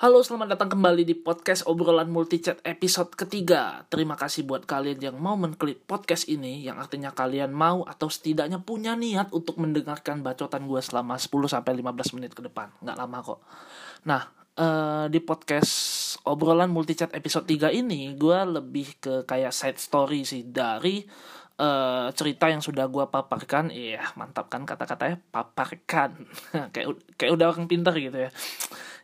Halo, selamat datang kembali di podcast obrolan multichat episode ketiga. Terima kasih buat kalian yang mau mengklik podcast ini, yang artinya kalian mau atau setidaknya punya niat untuk mendengarkan bacotan gue selama 10-15 menit ke depan. Nggak lama kok. Nah, uh, di podcast obrolan multichat episode 3 ini, gue lebih ke kayak side story sih dari uh, cerita yang sudah gue paparkan. Iya, mantap kan kata-katanya paparkan. kayak kayak udah orang pintar gitu ya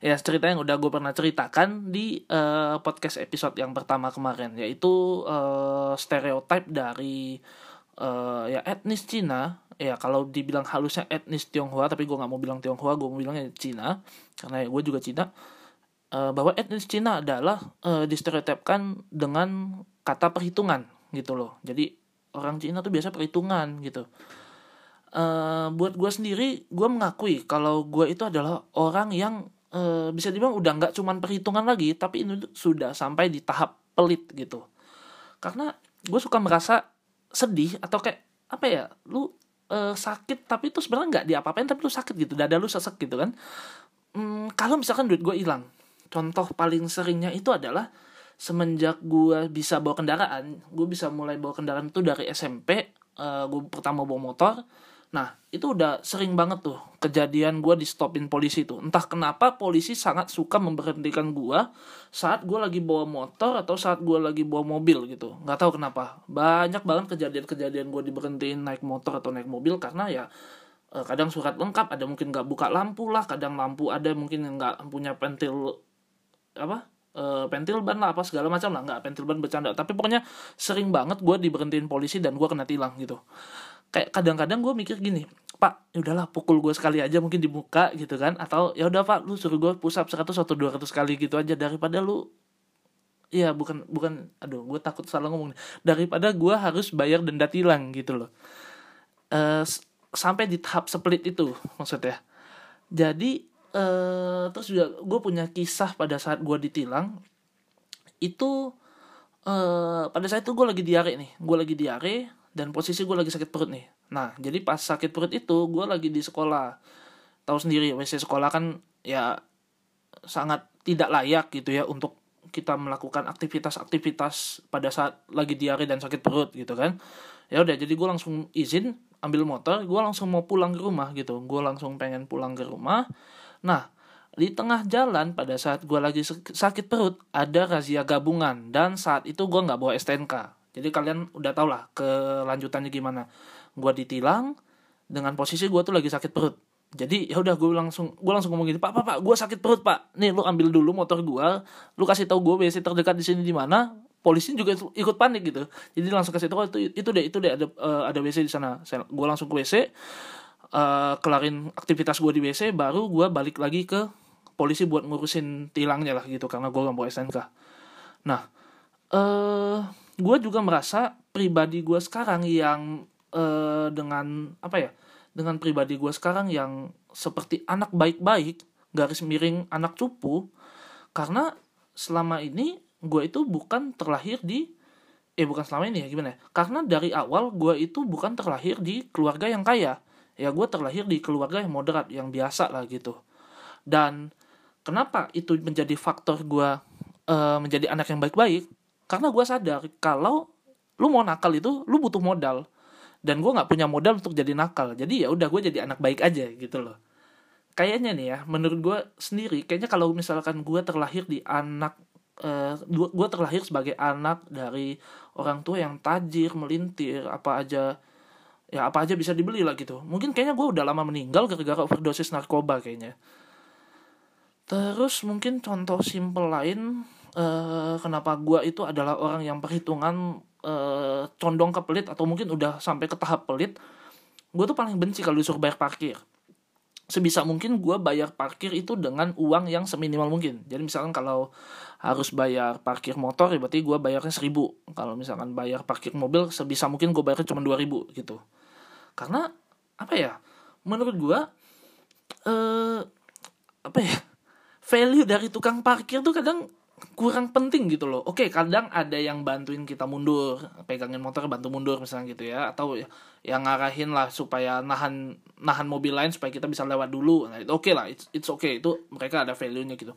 ya cerita yang udah gue pernah ceritakan di uh, podcast episode yang pertama kemarin yaitu uh, stereotip dari uh, ya etnis Cina. Ya kalau dibilang halusnya etnis Tionghoa tapi gue nggak mau bilang Tionghoa gue mau bilangnya Cina karena ya gue juga Cina uh, bahwa etnis Cina adalah uh, distereotipkan dengan kata perhitungan gitu loh. Jadi orang Cina tuh biasa perhitungan gitu. Uh, buat gue sendiri gue mengakui kalau gue itu adalah orang yang e, bisa dibilang udah nggak cuman perhitungan lagi tapi ini sudah sampai di tahap pelit gitu. Karena gue suka merasa sedih atau kayak apa ya lu e, sakit tapi itu sebenarnya nggak diapa-apain tapi lu sakit gitu dada lu sesek gitu kan. Hmm, kalau misalkan duit gue hilang contoh paling seringnya itu adalah semenjak gue bisa bawa kendaraan gue bisa mulai bawa kendaraan itu dari SMP uh, gue pertama bawa motor Nah, itu udah sering banget tuh kejadian gue di stopin polisi tuh. Entah kenapa polisi sangat suka memberhentikan gue saat gue lagi bawa motor atau saat gue lagi bawa mobil gitu. Nggak tahu kenapa. Banyak banget kejadian-kejadian gue diberhentiin naik motor atau naik mobil karena ya eh, kadang surat lengkap, ada mungkin nggak buka lampu lah, kadang lampu ada mungkin nggak punya pentil apa uh, pentil ban lah apa segala macam lah nggak pentil ban bercanda tapi pokoknya sering banget gue diberhentiin polisi dan gue kena tilang gitu kayak kadang-kadang gue mikir gini pak ya udahlah pukul gue sekali aja mungkin di muka gitu kan. Atau ya udah pak lu suruh gue push up 100 atau 200 kali gitu aja daripada lu Iya bukan bukan aduh gue takut salah ngomong daripada gue harus bayar denda tilang gitu loh. Uh, sampai di tahap split itu maksudnya. Jadi uh, terus juga gue punya kisah pada saat gue ditilang itu uh, pada saat itu gue lagi diare nih. Gue lagi diare dan posisi gue lagi sakit perut nih. Nah jadi pas sakit perut itu gue lagi di sekolah. Tahu sendiri wc sekolah kan ya sangat tidak layak gitu ya untuk kita melakukan aktivitas-aktivitas pada saat lagi diare dan sakit perut gitu kan. Ya udah jadi gue langsung izin ambil motor gue langsung mau pulang ke rumah gitu. Gue langsung pengen pulang ke rumah. Nah di tengah jalan pada saat gue lagi sakit perut ada razia gabungan. Dan saat itu gue nggak bawa STNK jadi kalian udah tau lah kelanjutannya gimana. Gue ditilang dengan posisi gue tuh lagi sakit perut. Jadi ya udah gue langsung gue langsung ngomong gini pak pak pak gue sakit perut pak. Nih lu ambil dulu motor gue lu kasih tahu gue WC terdekat di sini di mana polisi juga ikut panik gitu. Jadi langsung kasih tahu itu itu deh itu deh ada uh, ada WC di sana. Gue langsung ke WC uh, eh, kelarin aktivitas gue di WC baru gue balik lagi ke polisi buat ngurusin tilangnya lah gitu karena gue gak bawa SNK nah eh uh, gue juga merasa pribadi gue sekarang yang uh, dengan apa ya dengan pribadi gue sekarang yang seperti anak baik-baik garis miring anak cupu karena selama ini gue itu bukan terlahir di eh bukan selama ini ya gimana ya karena dari awal gue itu bukan terlahir di keluarga yang kaya. Ya gue terlahir di keluarga yang moderat yang biasa lah gitu. Dan kenapa itu menjadi faktor gue uh, menjadi anak yang baik-baik karena gue sadar kalau lu mau nakal itu lu butuh modal. Dan gue nggak punya modal untuk jadi nakal. Jadi ya udah gue jadi anak baik aja gitu loh. Kayaknya nih ya menurut gue sendiri kayaknya kalau misalkan gue terlahir di anak uh, eh, gue terlahir sebagai anak dari orang tua yang tajir melintir apa aja ya apa aja bisa dibeli lah gitu. Mungkin kayaknya gue udah lama meninggal gara-gara overdosis narkoba kayaknya. Terus mungkin contoh simple lain uh, kenapa gue itu adalah orang yang perhitungan uh, condong ke pelit atau mungkin udah sampai ke tahap pelit gue tuh paling benci kalau disuruh bayar parkir. Sebisa mungkin gue bayar parkir itu dengan uang yang seminimal mungkin. Jadi misalkan kalau harus bayar parkir motor ya berarti gue bayarnya seribu. Kalau misalkan bayar parkir mobil sebisa mungkin gue bayarnya cuma dua ribu gitu. Karena apa ya menurut gue eh apa ya value dari tukang parkir tuh kadang kurang penting gitu loh. Oke, kadang ada yang bantuin kita mundur, pegangin motor bantu mundur misalnya gitu ya, atau yang ngarahin lah supaya nahan nahan mobil lain supaya kita bisa lewat dulu. Nah, itu oke okay lah, it's, it's okay itu mereka ada value-nya gitu.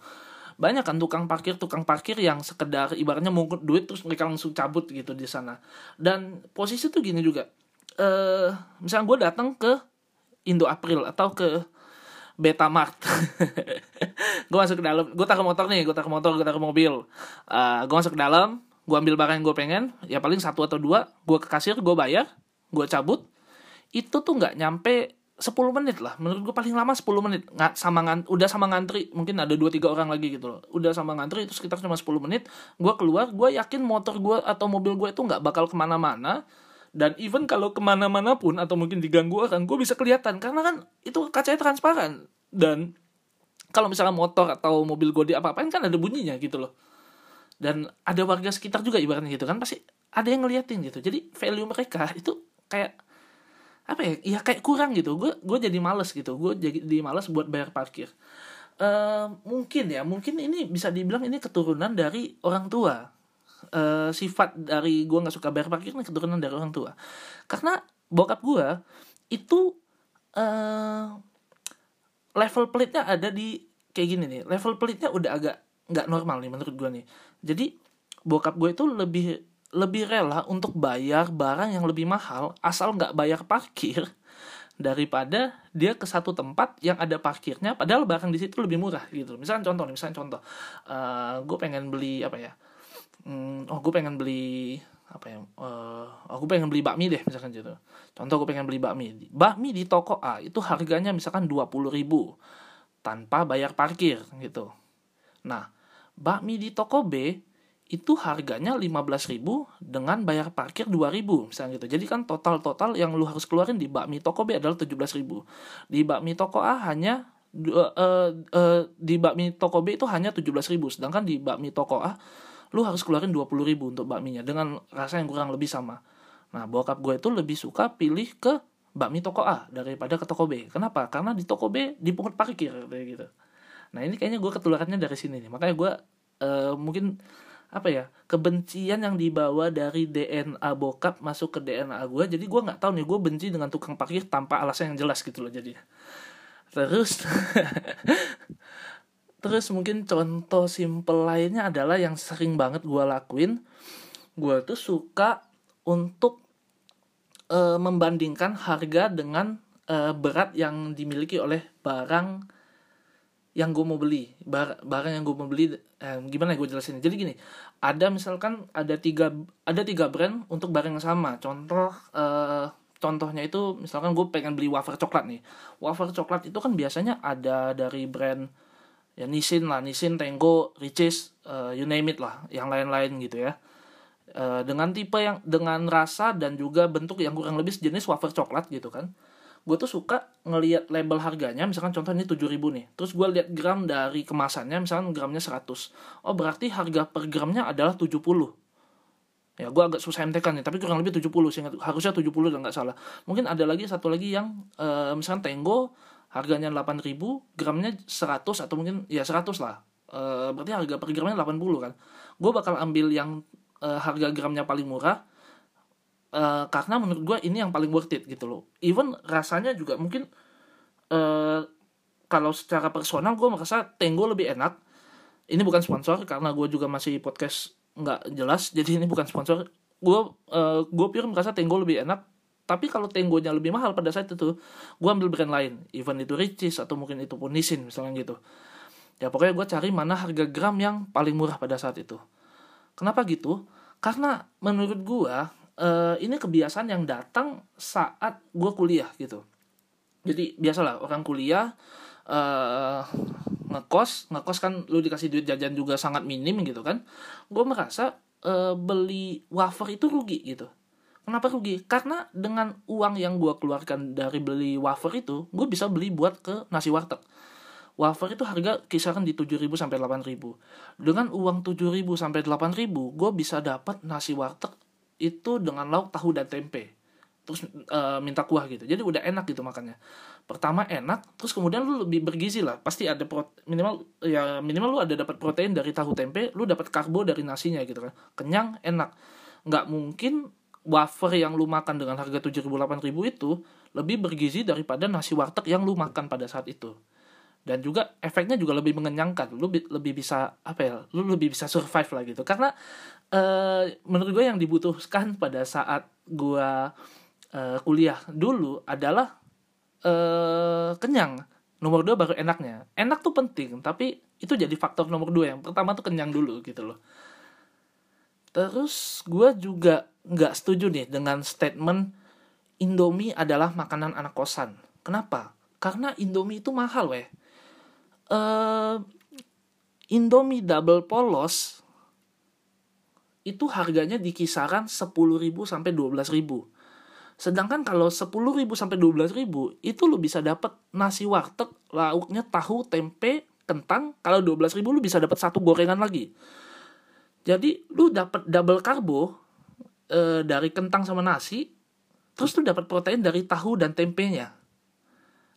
banyak kan tukang parkir tukang parkir yang sekedar ibaratnya mungkut duit terus mereka langsung cabut gitu di sana dan posisi tuh gini juga eh misalnya gue datang ke Indo April atau ke Betamart gue masuk ke dalam gue taruh motor nih gue taruh motor gue taruh mobil. Uh, gue masuk ke dalam gue ambil barang yang gue pengen ya paling satu atau dua gue ke kasir gue bayar gue cabut. Itu tuh nggak nyampe 10 menit lah. Menurut gue paling lama 10 menit. Nggak sama ngan, udah sama ngantri mungkin ada dua tiga orang lagi gitu loh. Udah sama ngantri itu sekitar cuma 10 menit. Gue keluar gue yakin motor gue atau mobil gue itu nggak bakal ke mana-mana dan even kalau ke mana-mana pun atau mungkin diganggu orang gue bisa kelihatan. Karena kan itu kacanya transparan. Dan kalau misalnya motor atau mobil gue diapa-apain kan ada bunyinya gitu loh. Dan ada warga sekitar juga ibaratnya gitu kan pasti ada yang ngeliatin gitu. Jadi value mereka itu kayak apa ya ya kayak kurang gitu. Gue gue jadi males gitu. Gue jadi males buat bayar parkir. Uh, mungkin ya mungkin ini bisa dibilang ini keturunan dari orang tua uh, sifat dari gue nggak suka bayar parkir ini keturunan dari orang tua. Karena bokap gue itu uh, level pelitnya ada di kayak gini nih level pelitnya udah agak nggak normal nih menurut gue nih. Jadi bokap gue itu lebih lebih rela untuk bayar barang yang lebih mahal asal nggak bayar parkir daripada dia ke satu tempat yang ada parkirnya padahal barang di situ lebih murah gitu. Misalnya contoh nih misalnya contoh uh, gue pengen beli apa ya hmm, oh gue pengen beli apa ya uh, aku pengen beli bakmi deh misalkan gitu contoh gue pengen beli bakmi bakmi di toko A itu harganya misalkan dua puluh ribu tanpa bayar parkir gitu nah bakmi di toko B itu harganya 15.000 dengan bayar parkir 2.000 misalnya gitu. Jadi kan total-total yang lu harus keluarin di bakmi toko B adalah 17.000. Di bakmi toko A hanya uh, uh, uh, di bakmi toko B itu hanya 17.000 sedangkan di bakmi toko A lu harus keluarin 20.000 untuk bakminya dengan rasa yang kurang lebih sama. Nah, bokap gue itu lebih suka pilih ke bakmi toko A daripada ke toko B. Kenapa? Karena di toko B dipungut parkir kayak gitu. Nah, ini kayaknya gue ketularannya dari sini nih. Makanya gue uh, mungkin apa ya kebencian yang dibawa dari DNA bokap masuk ke DNA gue jadi gue nggak tahu nih gue benci dengan tukang parkir tanpa alasan yang jelas gitu loh jadi terus terus mungkin contoh simple lainnya adalah yang sering banget gue lakuin. Gue tuh suka untuk e, membandingkan harga dengan e, berat yang dimiliki oleh barang yang gue mau beli. Bar barang yang gue mau beli eh, gimana ya gue jelasin jadi gini ada misalkan ada tiga ada tiga brand untuk barang yang sama. Contoh eh, contohnya itu misalkan gue pengen beli wafer coklat nih. Wafer coklat itu kan biasanya ada dari brand ya Nissin lah Nissin Tango Riches uh, you name it lah yang lain-lain gitu ya. Uh, dengan tipe yang dengan rasa dan juga bentuk yang kurang lebih sejenis wafer coklat gitu kan. Gue tuh suka ngelihat label harganya misalkan contoh ini 7000 nih. Terus gue lihat gram dari kemasannya misalkan gramnya 100 oh berarti harga per gramnya adalah 70 ya gue agak susah MTK nih tapi kurang lebih 70 sih harusnya 70 dan nggak salah. Mungkin ada lagi satu lagi yang uh, misalkan Tango harganya 8000 gramnya 100 atau mungkin ya 100 lah. Uh, berarti harga per gramnya 80 kan. Gue bakal ambil yang uh, harga gramnya paling murah uh, karena menurut gue ini yang paling worth it gitu loh. Even rasanya juga mungkin uh, kalau secara personal gue merasa Tenggo lebih enak. Ini bukan sponsor karena gue juga masih podcast nggak jelas jadi ini bukan sponsor. Gue uh, gue pure merasa Tenggo lebih enak tapi kalau Tenggonya lebih mahal pada saat itu gue ambil brand lain. Even itu Ricis atau mungkin itu pun Nissin misalnya gitu. Ya pokoknya gue cari mana harga gram yang paling murah pada saat itu. Kenapa gitu? Karena menurut gue uh, ini kebiasaan yang datang saat gue kuliah gitu. Jadi biasalah orang kuliah uh, ngekos ngekos kan lu dikasih duit jajan juga sangat minim gitu kan. Gue merasa uh, beli wafer itu rugi gitu kenapa rugi? Karena dengan uang yang gue keluarkan dari beli wafer itu gue bisa beli buat ke nasi warteg. Wafer itu harga kisaran di 7000 sampai 8000 dengan uang 7000 sampai 8000 gue bisa dapat nasi warteg itu dengan lauk tahu dan tempe. Terus e, minta kuah gitu. Jadi udah enak gitu makannya. Pertama enak terus kemudian lu lebih bergizi lah. Pasti ada minimal ya minimal lu ada dapat protein dari tahu tempe lu dapat karbo dari nasinya gitu kan. Kenyang enak. Nggak mungkin wafer yang lu makan dengan harga tujuh ribu delapan ribu itu lebih bergizi daripada nasi warteg yang lu makan pada saat itu. Dan juga efeknya juga lebih mengenyangkan. Lu bi- lebih bisa apa ya lu lebih bisa survive lah gitu. Karena uh, menurut gue yang dibutuhkan pada saat gue uh, kuliah dulu adalah uh, kenyang. Nomor dua baru enaknya. Enak tuh penting tapi itu jadi faktor nomor dua. Yang pertama tuh kenyang dulu gitu loh. Terus gue juga nggak setuju nih dengan statement Indomie adalah makanan anak kosan kenapa karena Indomie itu mahal weh uh, Indomie double polos itu harganya di kisaran 10.000 sampai 12.000. Sedangkan kalau 10.000 sampai 12.000 itu lu bisa dapat nasi warteg, lauknya tahu, tempe, kentang. Kalau 12.000 lu bisa dapat satu gorengan lagi. Jadi lu dapat double karbo e, dari kentang sama nasi, terus lu dapat protein dari tahu dan tempenya.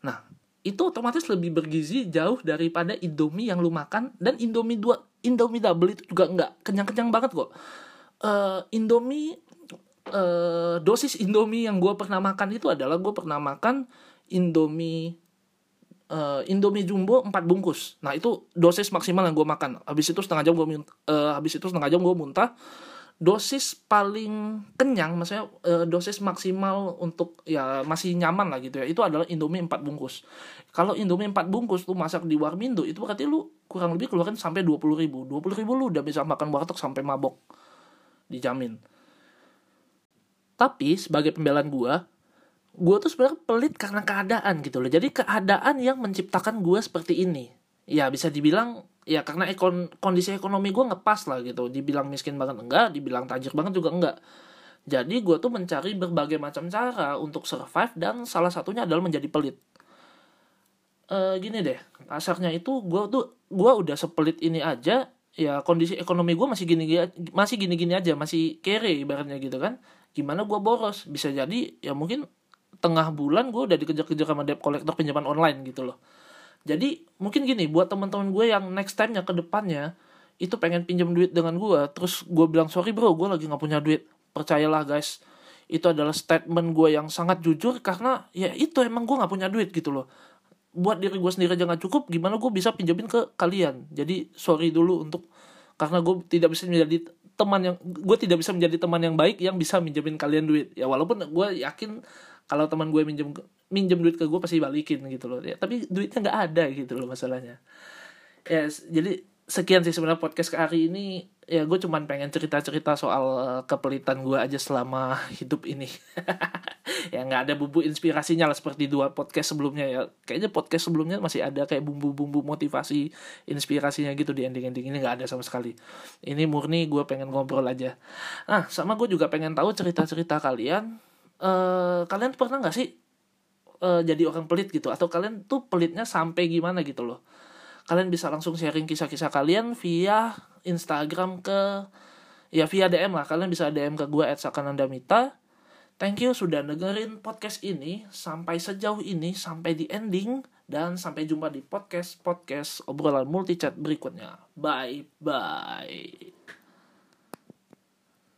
Nah, itu otomatis lebih bergizi jauh daripada Indomie yang lu makan dan Indomie dua Indomie double itu juga enggak kenyang-kenyang banget kok. Uh, Indomie uh, dosis Indomie yang gue pernah makan itu adalah gue pernah makan Indomie Indomie jumbo 4 bungkus. Nah itu dosis maksimal yang gue makan. Habis itu setengah jam gue uh, habis itu setengah jam gue muntah dosis paling kenyang maksudnya uh, dosis maksimal untuk ya masih nyaman lah gitu ya. Itu adalah Indomie 4 bungkus. Kalau Indomie 4 bungkus tuh masak di Warmindo itu berarti lu kurang lebih keluarin sampai 20 ribu. 20 ribu lu udah bisa makan warteg sampai mabok. Dijamin. Tapi sebagai pembelaan gua gua tuh sebenarnya pelit karena keadaan gitu loh. Jadi keadaan yang menciptakan gua seperti ini ya bisa dibilang ya karena ekon kondisi ekonomi gue ngepas lah gitu. Dibilang miskin banget enggak dibilang tajir banget juga enggak. Jadi gue tuh mencari berbagai macam cara untuk survive dan salah satunya adalah menjadi pelit. E, gini deh pasarnya itu gue tuh gue udah sepelit ini aja ya kondisi ekonomi gue masih gini masih gini gini aja masih kere ibaratnya gitu kan. Gimana gue boros? Bisa jadi ya mungkin tengah bulan gue udah dikejar-kejar sama debt collector pinjaman online gitu loh jadi mungkin gini buat teman-teman gue yang next time-nya ke depannya itu pengen pinjam duit dengan gue terus gue bilang sorry bro gue lagi nggak punya duit. Percayalah guys. Itu adalah statement gue yang sangat jujur karena ya itu emang gue nggak punya duit gitu loh. Buat diri gue sendiri aja nggak cukup gimana gue bisa pinjemin ke kalian? Jadi sorry dulu untuk karena gue tidak bisa menjadi teman yang gue tidak bisa menjadi teman yang baik yang bisa minjemin kalian duit. Ya walaupun gue yakin kalau teman gue minjem minjem duit ke gue pasti balikin gitu loh. Ya tapi duitnya nggak ada gitu loh masalahnya. Ya jadi sekian sih sebenarnya podcast ke hari ini. Ya gue cuman pengen cerita cerita soal eh, kepelitan gue aja selama hidup ini. Ya nggak ada bumbu inspirasinya lah seperti dua podcast sebelumnya ya. Kayaknya podcast sebelumnya masih ada kayak bumbu bumbu motivasi inspirasinya gitu di ending ending ini nggak ada sama sekali. Ini murni gue pengen ngobrol aja. Nah sama gue juga pengen tahu cerita cerita kalian. Uh, kalian pernah nggak sih uh, jadi orang pelit gitu. Atau kalian tuh pelitnya sampai gimana gitu loh. Kalian bisa langsung sharing kisah-kisah kalian via Instagram ke ya via DM lah. Kalian bisa DM ke gue @sakanandamita. Thank you sudah dengerin podcast ini sampai sejauh ini sampai di ending dan sampai jumpa di podcast podcast obrolan multi chat berikutnya. Bye bye